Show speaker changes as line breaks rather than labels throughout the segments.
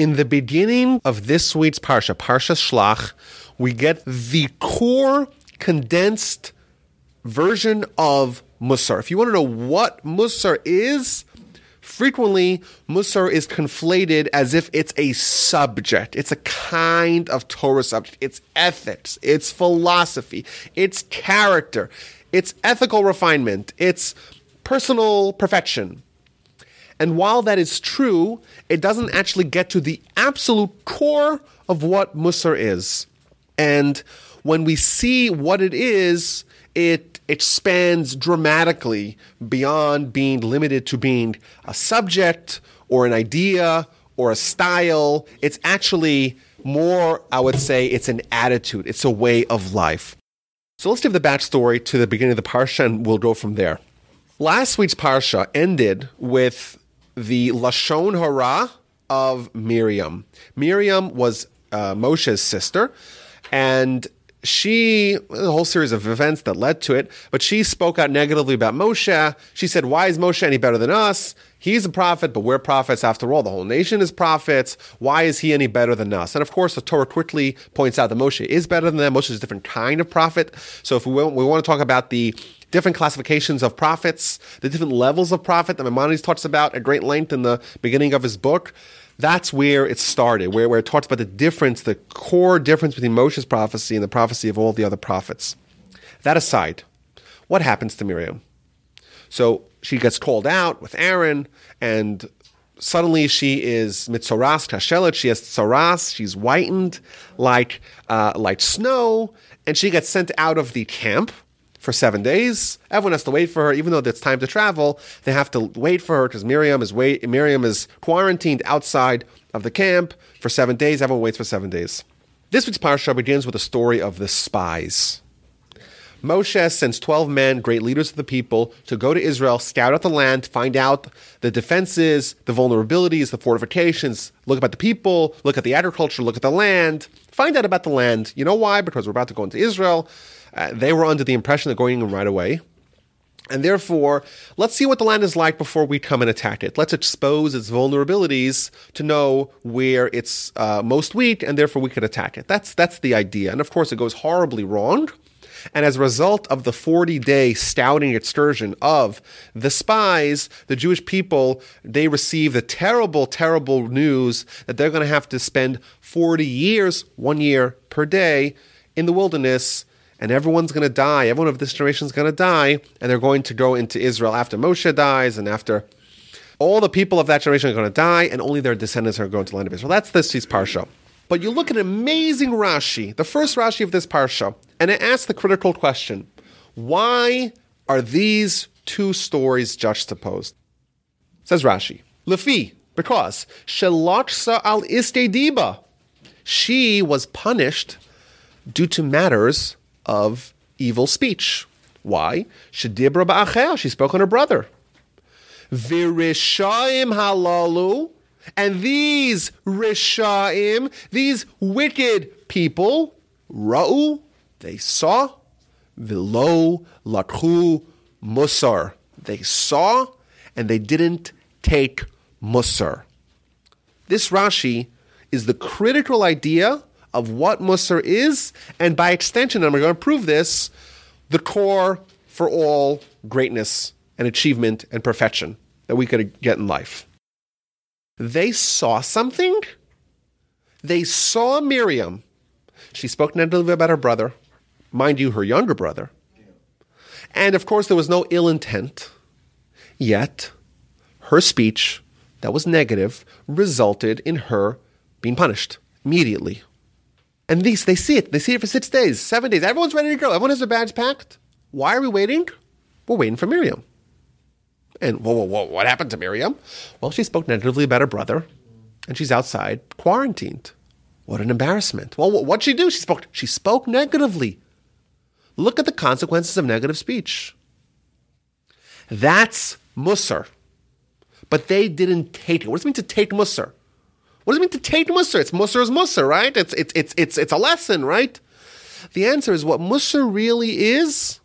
In the beginning of this week's Parsha, Parsha Shlach, we get the core condensed version of Musar. If you want to know what Musar is, frequently Musar is conflated as if it's a subject. It's a kind of Torah subject. It's ethics, it's philosophy, it's character, it's ethical refinement, it's personal perfection. And while that is true, it doesn't actually get to the absolute core of what Musar is. And when we see what it is, it expands dramatically beyond being limited to being a subject or an idea or a style. It's actually more, I would say, it's an attitude, it's a way of life. So let's give the backstory to the beginning of the Parsha and we'll go from there. Last week's Parsha ended with the Lashon Hara of Miriam. Miriam was uh, Moshe's sister, and she, a whole series of events that led to it, but she spoke out negatively about Moshe. She said, Why is Moshe any better than us? He's a prophet, but we're prophets after all. The whole nation is prophets. Why is he any better than us? And of course, the Torah quickly points out that Moshe is better than them. Moshe is a different kind of prophet. So if we we want to talk about the different classifications of prophets, the different levels of prophet that Maimonides talks about at great length in the beginning of his book, that's where it started, where, where it talks about the difference, the core difference between Moshe's prophecy and the prophecy of all the other prophets. That aside, what happens to Miriam? So she gets called out with Aaron, and suddenly she is mitzoras kasheleg. She has tzoras. She's whitened like uh, like snow, and she gets sent out of the camp for seven days. Everyone has to wait for her, even though it's time to travel. They have to wait for her because Miriam is wait. Miriam is quarantined outside of the camp for seven days. Everyone waits for seven days. This week's parsha begins with a story of the spies. Moshe sends 12 men, great leaders of the people, to go to Israel, scout out the land, find out the defenses, the vulnerabilities, the fortifications, look about the people, look at the agriculture, look at the land, find out about the land. You know why? Because we're about to go into Israel. Uh, they were under the impression they're going in right away. And therefore, let's see what the land is like before we come and attack it. Let's expose its vulnerabilities to know where it's uh, most weak, and therefore we could attack it. That's that's the idea. And of course, it goes horribly wrong. And as a result of the 40 day scouting excursion of the spies, the Jewish people, they receive the terrible, terrible news that they're going to have to spend 40 years, one year per day, in the wilderness and everyone's going to die. Everyone of this generation is going to die, and they're going to go into Israel after Moshe dies and after all the people of that generation are going to die, and only their descendants are going to the land of Israel. That's this week's parsha. But you look at an amazing Rashi, the first Rashi of this parsha, and it asks the critical question: Why are these two stories juxtaposed? Says Rashi, Lefi, because Shelachsa al Istediba, she was punished due to matters of evil speech. Why? Shedibra ba'achel, she spoke on her brother. Virishaim halalu, and these rishaim, these wicked people, ra'u, they saw, vilo lakhu musar. They saw and they didn't take musar. This Rashi is the critical idea of what Musar is, and by extension, and we're going to prove this, the core for all greatness and achievement and perfection that we could get in life. They saw something. They saw Miriam. She spoke negatively about her brother, mind you, her younger brother. And of course, there was no ill intent. Yet, her speech that was negative resulted in her being punished immediately. And these, they see it. They see it for six days, seven days. Everyone's ready to go. Everyone has their bags packed. Why are we waiting? We're waiting for Miriam. And whoa, whoa, whoa, what happened to Miriam? Well, she spoke negatively about her brother, and she's outside quarantined. What an embarrassment. Well, what'd she do? She spoke, she spoke negatively. Look at the consequences of negative speech. That's Musar. But they didn't take it. What does it mean to take Musar? What does it mean to take Musar? It's Musar is Musar, right? It's, it's, it's, it's, it's a lesson, right? The answer is what Musar really is.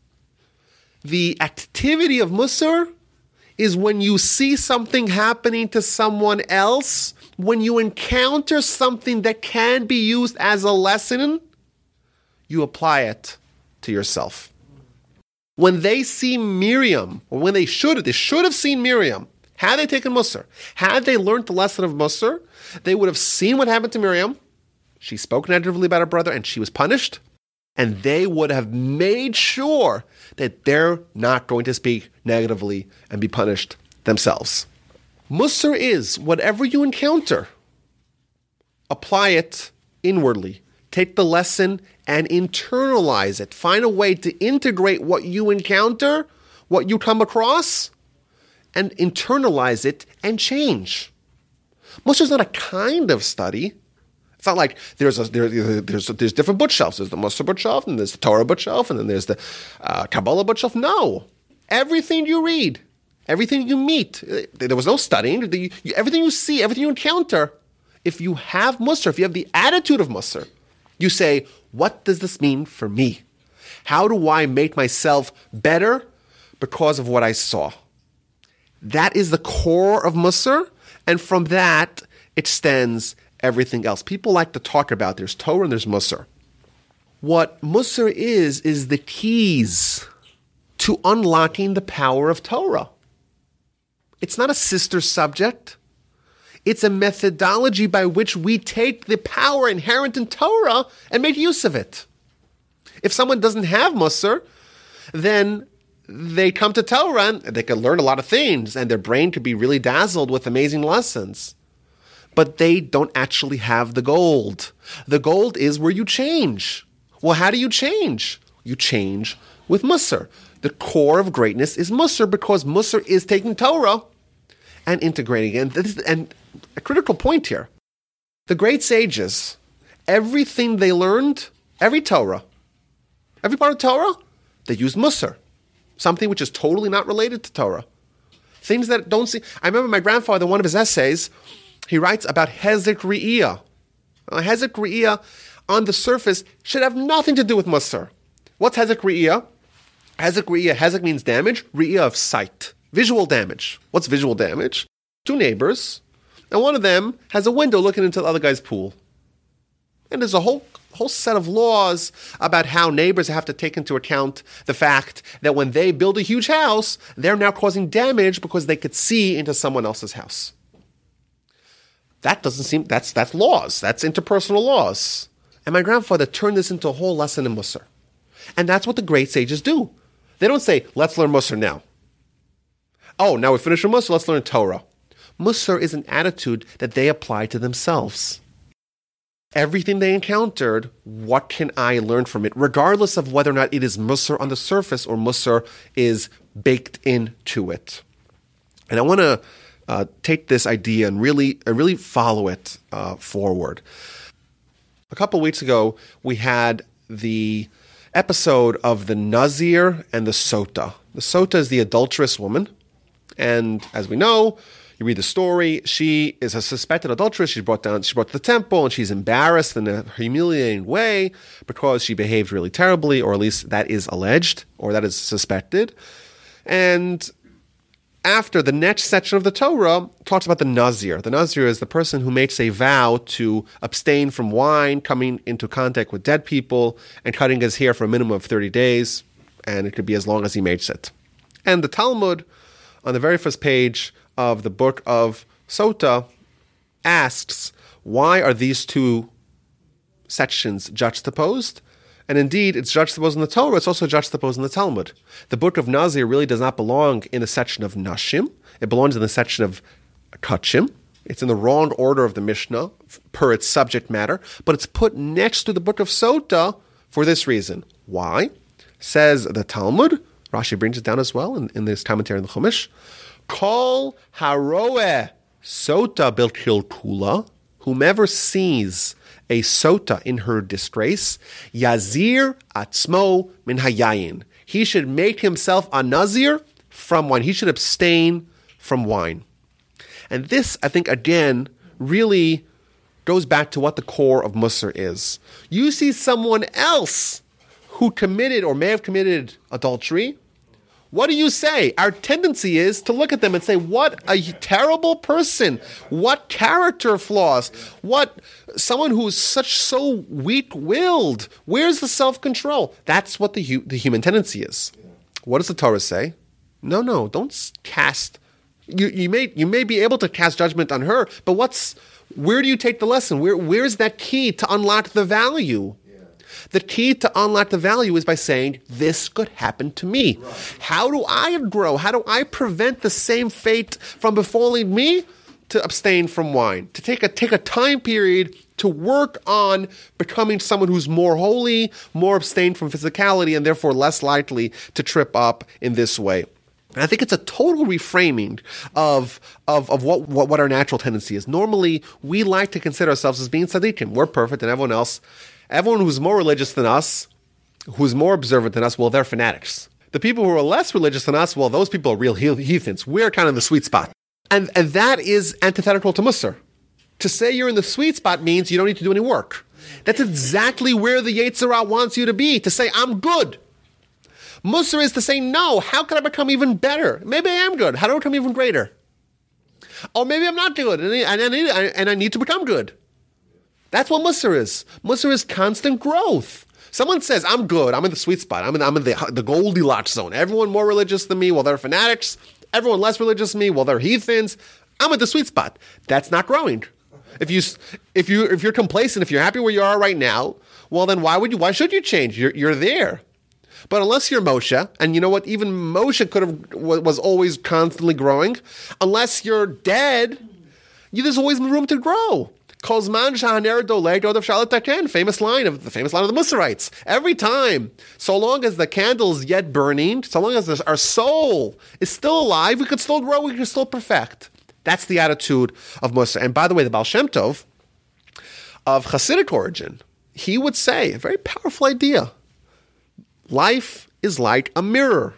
The activity of Musar is when you see something happening to someone else when you encounter something that can be used as a lesson, you apply it to yourself. When they see Miriam, or when they should they should have seen Miriam. Had they taken Musar, had they learned the lesson of Musar, they would have seen what happened to Miriam. She spoke negatively about her brother and she was punished. And they would have made sure that they're not going to speak negatively and be punished themselves. Musar is whatever you encounter, apply it inwardly. Take the lesson and internalize it. Find a way to integrate what you encounter, what you come across, and internalize it and change. Musar is not a kind of study. It's not like there's a, there, there's there's different bookshelves. There's the Musar bookshelf, and there's the Torah bookshelf, and then there's the uh, Kabbalah bookshelf. No, everything you read Everything you meet, uh, there was no studying. Everything you see, everything you encounter, if you have Musar, if you have the attitude of Musar, you say, What does this mean for me? How do I make myself better because of what I saw? That is the core of Musar, and from that extends everything else. People like to talk about there's Torah and there's Musar. What Musar is, is the keys to unlocking the power of Torah. It's not a sister subject. It's a methodology by which we take the power inherent in Torah and make use of it. If someone doesn't have Musar, then they come to Torah and they can learn a lot of things and their brain could be really dazzled with amazing lessons. But they don't actually have the gold. The gold is where you change. Well, how do you change? You change with Musar. The core of greatness is Musar because Musar is taking Torah and integrating it. And, and a critical point here the great sages, everything they learned, every Torah, every part of Torah, they used Musar, something which is totally not related to Torah. Things that don't see. I remember my grandfather, one of his essays, he writes about Hezek Re'iyah. Uh, Hezek Re'iyah, on the surface, should have nothing to do with Musar. What's Hezek Re'iyah? Hezek Hezek means damage, Re'iyah of sight. Visual damage. What's visual damage? Two neighbors, and one of them has a window looking into the other guy's pool. And there's a whole whole set of laws about how neighbors have to take into account the fact that when they build a huge house, they're now causing damage because they could see into someone else's house. That doesn't seem that's that's laws. That's interpersonal laws. And my grandfather turned this into a whole lesson in Musar. And that's what the great sages do. They don't say, let's learn Musar now. Oh, now we finish with Musar, let's learn Torah. Musar is an attitude that they apply to themselves. Everything they encountered, what can I learn from it, regardless of whether or not it is Musar on the surface or Musar is baked into it. And I want to uh, take this idea and really, uh, really follow it uh, forward. A couple weeks ago, we had the episode of the Nazir and the Sota. The Sota is the adulterous woman and as we know, you read the story, she is a suspected adulteress. She's brought down, she's brought to the temple, and she's embarrassed in a humiliating way because she behaved really terribly, or at least that is alleged, or that is suspected. And after the next section of the Torah talks about the Nazir. The Nazir is the person who makes a vow to abstain from wine, coming into contact with dead people, and cutting his hair for a minimum of 30 days, and it could be as long as he makes it. And the Talmud on the very first page of the book of Sota asks, why are these two sections juxtaposed? And indeed, it's juxtaposed in the Torah, it's also juxtaposed in the Talmud. The book of Nazir really does not belong in the section of Nashim, it belongs in the section of Kachim. It's in the wrong order of the Mishnah per its subject matter, but it's put next to the book of Sota for this reason. Why? Says the Talmud, Rashi brings it down as well in, in this commentary on the Chumash. Kol haroeh sota bilkilkula, whomever sees a sota in her disgrace, yazir atzmo min hayayin. He should make himself a nazir from wine. He should abstain from wine. And this, I think, again, really goes back to what the core of Musar is. You see someone else who committed or may have committed adultery, What do you say? Our tendency is to look at them and say, what a terrible person. What character flaws. What someone who's such so weak-willed. Where's the self-control? That's what the, hu- the human tendency is. What does the Torah say? No, no, don't cast. You, you may you may be able to cast judgment on her, but what's where do you take the lesson? Where where's that key to unlock the value? The key to unlock the value is by saying, This could happen to me. How do I grow? How do I prevent the same fate from befalling me? To abstain from wine, to take a take a time period to work on becoming someone who's more holy, more abstained from physicality, and therefore less likely to trip up in this way. And I think it's a total reframing of, of, of what, what, what, our natural tendency is. Normally, we like to consider ourselves as being tzaddikim. We're perfect, and everyone else, everyone who's more religious than us, who's more observant than us, well, they're fanatics. The people who are less religious than us, well, those people are real heathens. We're kind of the sweet spot. And, and that is antithetical to Musar. To say you're in the sweet spot means you don't need to do any work. That's exactly where the Yetzer Hara wants you to be, to say, I'm good. Musar is to say, no, how can I become even better? Maybe I am good. How do I become even greater? Or maybe I'm not good and I, need, and I need to become good. That's what Musar is. Musar is constant growth. Someone says, I'm good, I'm in the sweet spot, I'm in, I'm in the, the Goldilocks zone. Everyone more religious than me, well, they're fanatics. Everyone less religious than me, well, they're heathens. I'm at the sweet spot. That's not growing. If you if you if you're complacent, if you're happy where you are right now, well then why would you why should you change? You're you're there. But unless you're Moshe, and you know what, even Moshe could have was always constantly growing. Unless you're dead, you, there's always room to grow. Kozman Shahaner Dolei Dodav famous line of the famous line of the Musarites. Every time, so long as the candle is yet burning, so long as our soul is still alive, we could still grow, we could still perfect. That's the attitude of Musar. And by the way, the Baal Shem Tov of Hasidic origin, he would say a very powerful idea. Life is like a mirror.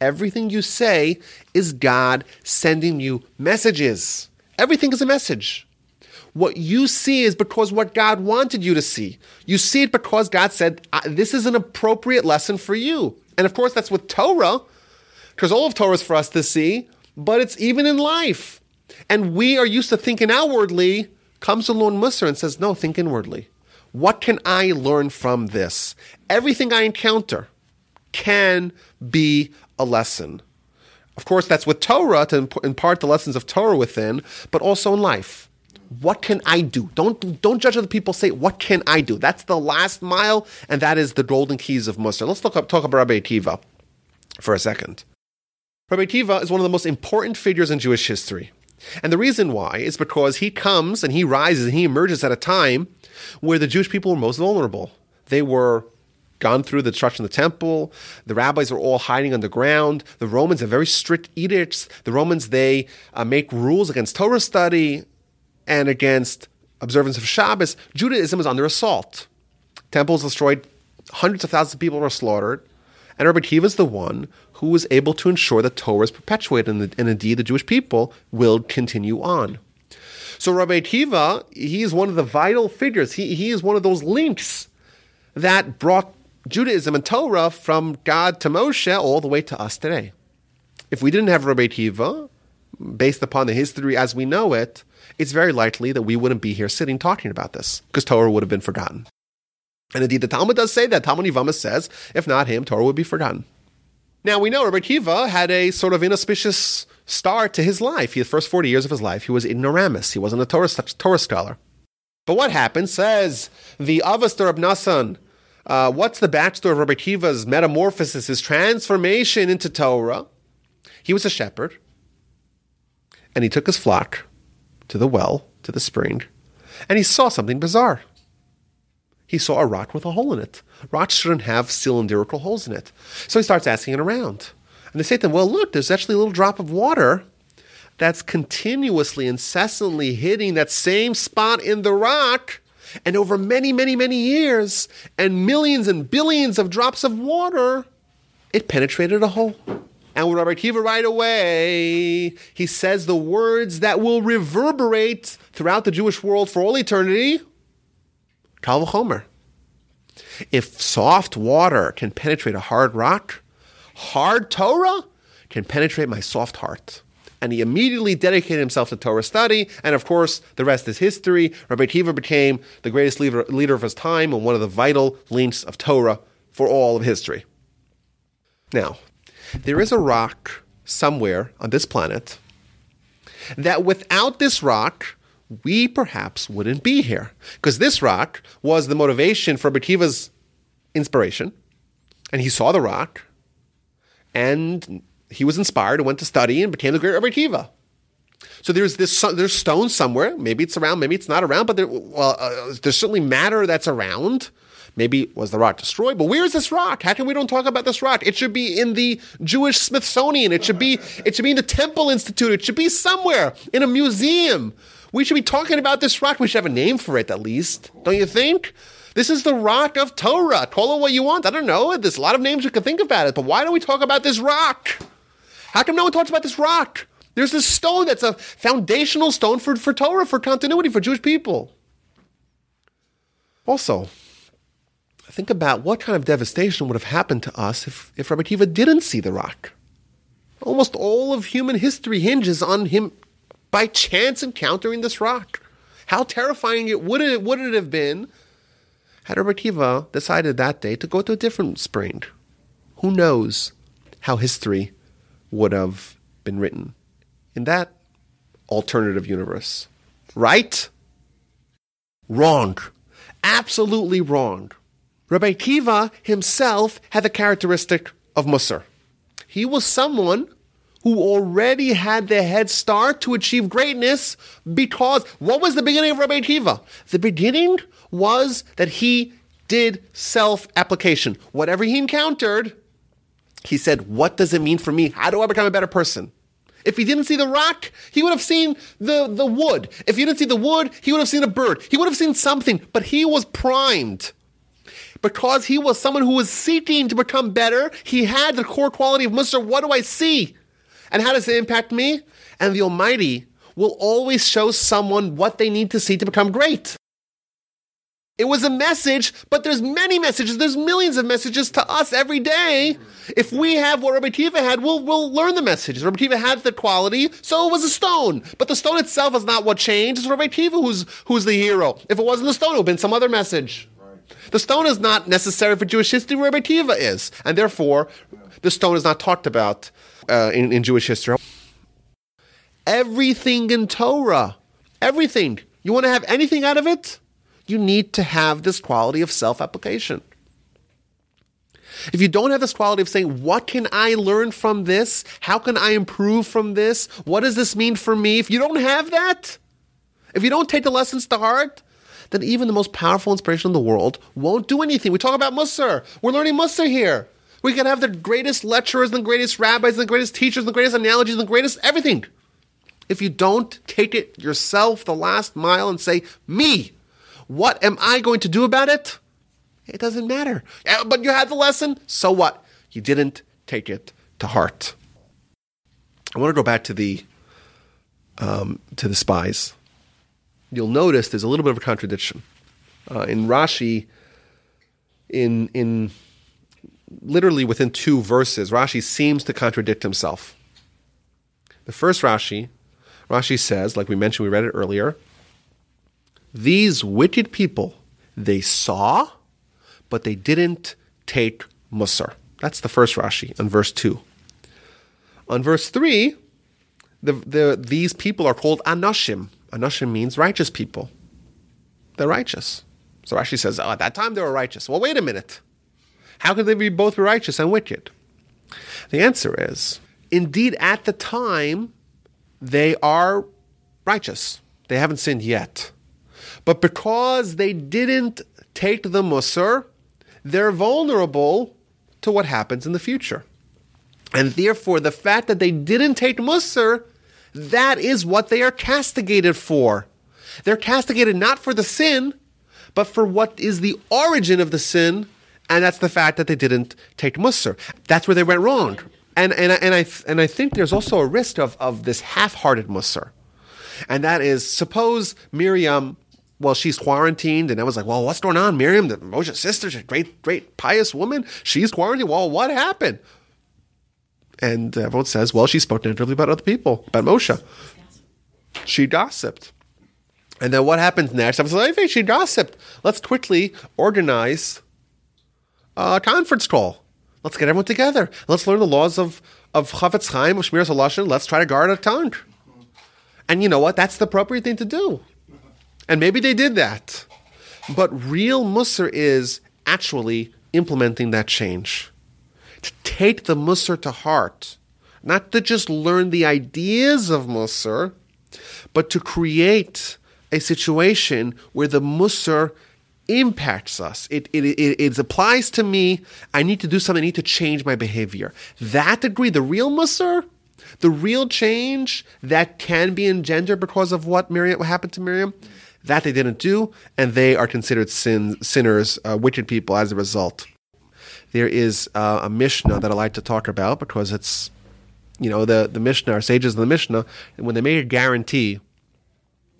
Everything you say is God sending you messages. Everything is a message. What you see is because what God wanted you to see. You see it because God said, This is an appropriate lesson for you. And of course, that's with Torah, because all of Torah is for us to see, but it's even in life. And we are used to thinking outwardly, comes along Musar and says, No, think inwardly. What can I learn from this? Everything I encounter can be a lesson. Of course, that's with Torah to impart the lessons of Torah within, but also in life. What can I do? Don't don't judge other people. Say what can I do? That's the last mile, and that is the golden keys of Musar. Let's talk, talk about Rabbi Akiva for a second. Rabbi Akiva is one of the most important figures in Jewish history. And the reason why is because he comes and he rises and he emerges at a time where the Jewish people were most vulnerable. They were gone through the destruction of the temple. The rabbis are all hiding underground. The Romans have very strict edicts. The Romans, they uh, make rules against Torah study and against observance of Shabbos. Judaism is under assault. Temples destroyed, hundreds of thousands of people were slaughtered. And Rabbi Akiva is the one who was able to ensure that Torah is perpetuated and, and indeed the Jewish people will continue on. So Rabbi Akiva, he is one of the vital figures. He, he is one of those links that brought Judaism and Torah from God to Moshe all the way to us today. If we didn't have Rabbi Akiva, based upon the history as we know it, it's very likely that we wouldn't be here sitting talking about this because Torah would have been forgotten. And indeed, the Talmud does say that. Talmud Yevamos says, if not him, Torah would be forgotten. Now, we know Rabbi Akiva had a sort of inauspicious start to his life. He, the first 40 years of his life, he was ignoramus. He wasn't a Torah, Torah scholar. But what happened, says the Avos d'Rabbi Nasan, uh, what's the backstory of Rabbi Akiva's metamorphosis, his transformation into Torah? He was a shepherd, and he took his flock to the well, to the spring, and he saw something bizarre he saw a rock with a hole in it. Rocks shouldn't have cylindrical holes in it. So he starts asking it around. And they say to him, Well, look, there's actually a little drop of water that's continuously, incessantly hitting that same spot in the rock. And over many, many, many years, and millions and billions of drops of water, it penetrated a hole. And with Rabbi Akiva right away, he says the words that will reverberate throughout the Jewish world for all eternity. Kal If soft water can penetrate a hard rock, hard Torah can penetrate my soft heart. And he immediately dedicated himself to Torah study. And of course, the rest is history. Rabbi Akiva became the greatest leader, leader of his time and one of the vital links of Torah for all of history. Now, there is a rock somewhere on this planet that without this rock, we perhaps wouldn't be here. Because this rock was the motivation for Akiva's inspiration. And he saw the rock, and he was inspired and went to study and became the great Akiva. So there's this there's stone somewhere. Maybe it's around. Maybe it's not around. But there, well, uh, there's certainly matter that's around. Maybe was the rock destroyed? But where is this rock? How come we don't talk about this rock? It should be in the Jewish Smithsonian. It should be it should be in the Temple Institute. It should be somewhere in a museum. We should be talking about this rock. We should have a name for it at least, don't you think? This is the rock of Torah. Call it what you want. I don't know. There's a lot of names you can think about it, but why don't we talk about this rock? How come no one talks about this rock? There's this stone that's a foundational stone for, for Torah, for continuity, for Jewish people. Also, think about what kind of devastation would have happened to us if, if Rabbi Akiva didn't see the rock. Almost all of human history hinges on him by chance encountering this rock. How terrifying it would it, would it have been had Rabbi Akiva decided that day to go to a different spring? Who knows how history would have been written in that alternative universe? Right? Wrong. Absolutely wrong. Rabbi Akiva himself had the characteristic of Musar. He was someone who already had the head start to achieve greatness because what was the beginning of Rabbi Akiva? The beginning was that he did self application. Whatever he encountered, he said, What does it mean for me? How do I become a better person? If he didn't see the rock, he would have seen the, the wood. If he didn't see the wood, he would have seen a bird. He would have seen something, but he was primed because he was someone who was seeking to become better, he had the core quality of Musar. What do I see? And how does it impact me? And the Almighty will always show someone what they need to see to become great. It was a message, but there's many messages. There's millions of messages to us every day. If we have what Rabbi Akiva had, we'll, we'll learn the messages. Rabbi Akiva had the quality, so it was a stone. But the stone itself is not what changed. It's Rabbi Akiva who's, who's the hero. If it wasn't the stone, it would have been some other message. The stone is not necessary for Jewish history where Rabbi Akiva is, and therefore the stone is not talked about uh, in, in Jewish history. Everything in Torah, everything. You want to have anything out of it? You need to have this quality of self application. If you don't have this quality of saying, what can I learn from this? How can I improve from this? What does this mean for me? If you don't have that, if you don't take the lessons to heart, then even the most powerful inspiration in the world won't do anything. We talk about Musar. We're learning Musar here. We can have the greatest lecturers, the greatest rabbis, the greatest teachers, the greatest analogies, the greatest everything. If you don't take it yourself the last mile and say, me, what am I going to do about it? It doesn't matter. But you had the lesson, so what? You didn't take it to heart. I want to go back to the um, to the spies you'll notice there's a little bit of a contradiction. Uh, in Rashi, in in literally within two verses, Rashi seems to contradict himself. The first Rashi, Rashi says, like we mentioned, we read it earlier, these wicked people, they saw, but they didn't take Musar. That's the first Rashi on verse 2. On verse 3, the, the, these people are called Anashim. Anashim means righteous people. They're righteous. So Rashi says, oh, at that time they were righteous. Well, wait a minute. How could they be both righteous and wicked? The answer is, indeed, at the time, they are righteous. They haven't sinned yet. But because they didn't take the Musar, they're vulnerable to what happens in the future. And therefore, the fact that they didn't take Musar that is what they are castigated for. They're castigated not for the sin, but for what is the origin of the sin, and that's the fact that they didn't take Musar. That's where they went wrong. And, and, and, I, and I think there's also a risk of, of this half hearted Musar. And that is suppose Miriam, well, she's quarantined, and I was like, well, what's going on? Miriam, the Moshe's sister, she's a great, great pious woman. She's quarantined. Well, what happened? And everyone says, well, she spoke negatively about other people, about Moshe. She gossiped. And then what happens next? I was like, hey, she gossiped. Let's quickly organize a conference call. Let's get everyone together. Let's learn the laws of, of Chofetz Chaim, of Shmiras Halashon. Let's try to guard our tongue. And you know what? That's the appropriate thing to do. And maybe they did that. But real Musar is actually implementing that change. To take the Musar to heart. Not to just learn the ideas of Musar, but to create a situation where the Musar impacts us. It, it, it, it, applies to me. I need to do something. I need to change my behavior. That degree, the real Musar, the real change that can be engendered because of what Miriam, what happened to Miriam, that they didn't do, and they are considered sin, sinners, uh, wicked people as a result. There is uh, a Mishnah that I like to talk about because it's, you know, the, the Mishnah, our sages of the Mishnah, and when they make a guarantee,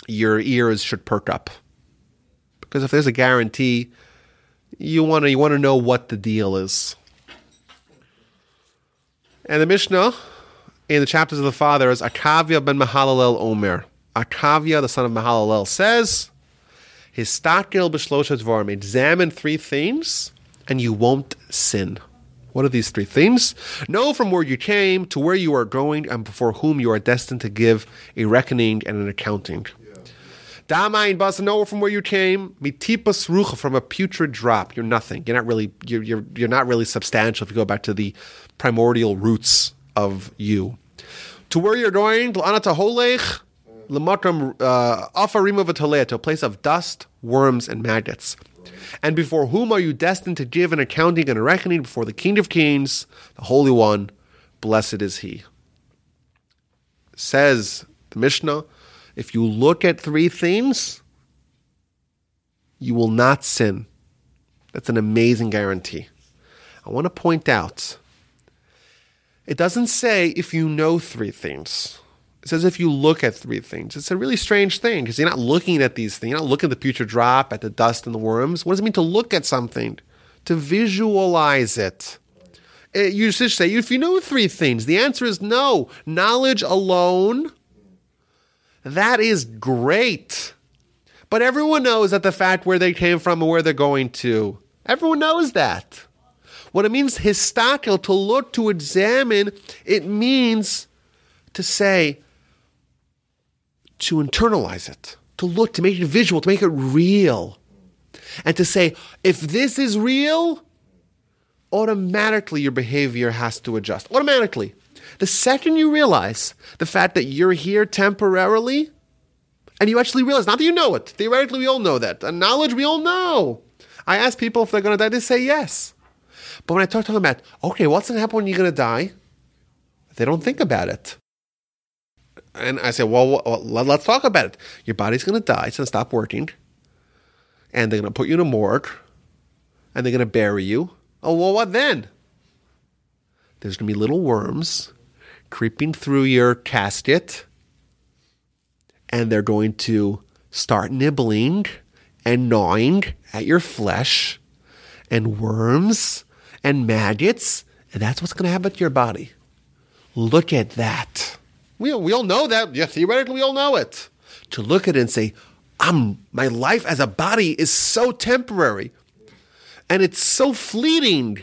your ears should perk up. Because if there's a guarantee, you want to you want to know what the deal is. And the Mishnah in the chapters of the fathers, Akavia ben Mahalalel Omer. Akavia, the son of Mahalalel, says, Histakel b'shloshet dvarim. Examine three things, and you won't sin. What are these three things? Know from where you came to where you are going, and before whom you are destined to give a reckoning and an accounting. Damain basa, know from where you came. Mitipas rucha, from a putrid drop. You're nothing. You're not really. You're, you're you're not really substantial if you go back to the primordial roots of you. To where you're going, l'anata holech, l'makram uh, afarim of to a place of dust, worms, and maggots. And before whom are you destined to give an accounting and a reckoning before the King of Kings, the Holy One? Blessed is He. Says the Mishnah if you look at three things, you will not sin. That's an amazing guarantee. I want to point out it doesn't say if you know three things. It says if you look at three things. It's a really strange thing because you're not looking at these things. You're not looking at the future drop, at the dust and the worms. What does it mean to look at something? To visualize it. it eh, you should say if you know three things. The answer is no. Knowledge alone that is great. But everyone knows that the fact where they came from and where they're going to. Everyone knows that. What it means, histakel, to look, to examine, it means to say, to internalize it, to look, to make it visual, to make it real. And to say, if this is real, automatically your behavior has to adjust. Automatically. The second you realize the fact that you're here temporarily, and you actually realize, not that you know it, theoretically we all know that, and knowledge we all know. I ask people if they're going to die, they say yes. But when I talk to them about, okay, what's going to happen when you're going to die? They don't think about it. And I say, well, well let's talk about it. Your body's going to die, it's going to stop working, and they're going to put you in a morgue, and they're going to bury you. Oh, well, what then? There's going to be little worms creeping through your casket, and they're going to start nibbling and gnawing at your flesh, and worms and maggots, and that's what's going to happen to your body. Look at that. We, we all know that. Yeah, theoretically, we all know it. To look at it and say, I'm, my life as a body is so temporary and it's so fleeting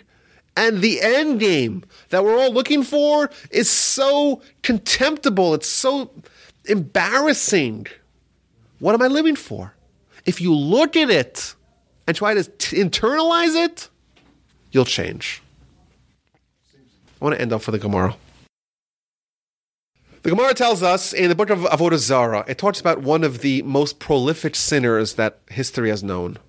and the end game that we're all looking for is so contemptible. It's so embarrassing. What am I living for? If you look at it and try to t- internalize it, you'll change. I want to end off with a Gemara. The Gemara tells us in the book of Avodah Zarah, it talks about one of the most prolific sinners that history has known.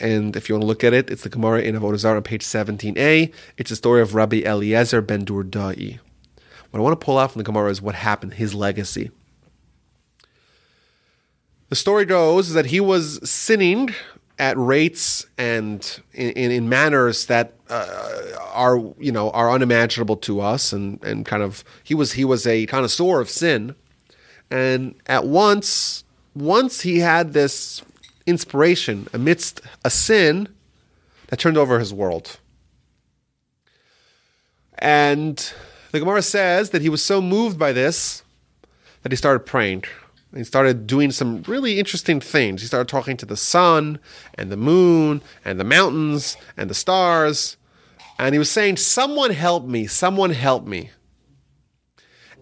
And if you want to look at it, it's the Gemara in Avodah Zarah page 17a. It's the story of Rabbi Eliezer ben Durdai. What I want to pull out from the Gemara is what happened, his legacy. The story goes that he was sinning at rates and in, in, in manners that uh, are you know are unimaginable to us, and, and kind of he was he was a connoisseur of sin, and at once once he had this inspiration amidst a sin that turned over his world. And The Gemara says that he was so moved by this that he started praying. He started doing some really interesting things. He started talking to the sun and the moon and the mountains and the stars. And he was saying, Someone help me, someone help me.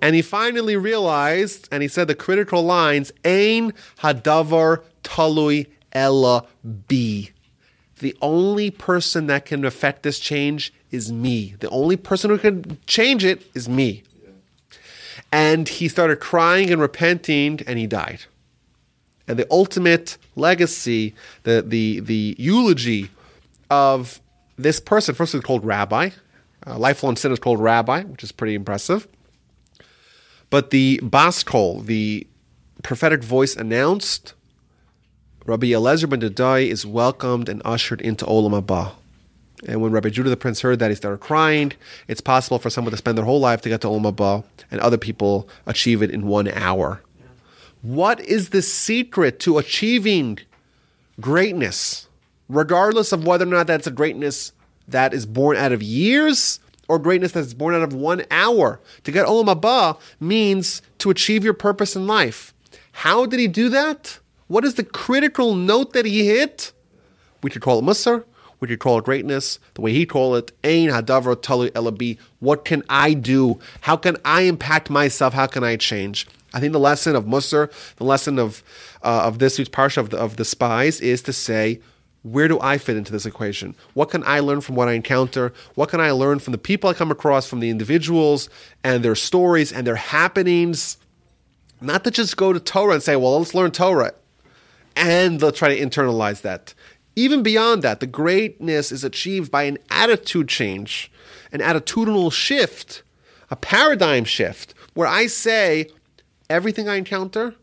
And he finally realized, and he said the critical lines, Ain hadavar talui ella bi. The only person that can affect this change is me. The only person who can change it is me. And he started crying and repenting, and he died. And the ultimate legacy, the the the eulogy of this person, first is called Rabbi. Lifelong sin is called Rabbi, which is pretty impressive. But the Bas Kol, the prophetic voice announced, Rabbi Eliezer ben Durdai is welcomed and ushered into Olam Haba. And when Rabbi Judah the Prince heard that, he started crying. It's possible for someone to spend their whole life to get to Olam Haba, and other people achieve it in one hour. What is the secret to achieving greatness, regardless of whether or not that's a greatness that is born out of years or greatness that's born out of one hour? To get Olam Haba means to achieve your purpose in life. How did he do that? What is the critical note that he hit? We could call it Musar we could call it greatness, the way he called it, Ein Hadavar Talui Elabi. What can I do? How can I impact myself? How can I change? I think the lesson of Musar, the lesson of uh, of this week's parsha of the, of the spies, is to say, where do I fit into this equation? What can I learn from what I encounter? What can I learn from the people I come across, from the individuals and their stories and their happenings? Not to just go to Torah and say, well, let's learn Torah and they'll try to internalize that. Even beyond that, the greatness is achieved by an attitude change, an attitudinal shift, a paradigm shift, where I say, everything I encounter,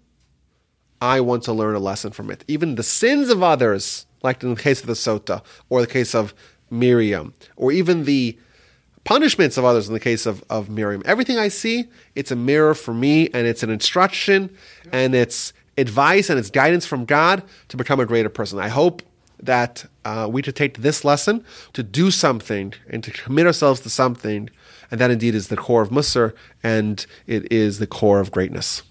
I want to learn a lesson from it. Even the sins of others, like in the case of the Sota, or the case of Miriam, or even the punishments of others in the case of, of Miriam. Everything I see, it's a mirror for me, and it's an instruction, and it's advice, and it's guidance from God to become a greater person. I hope that uh, we to take this lesson to do something and to commit ourselves to something, and that indeed is the core of Musar, and it is the core of greatness.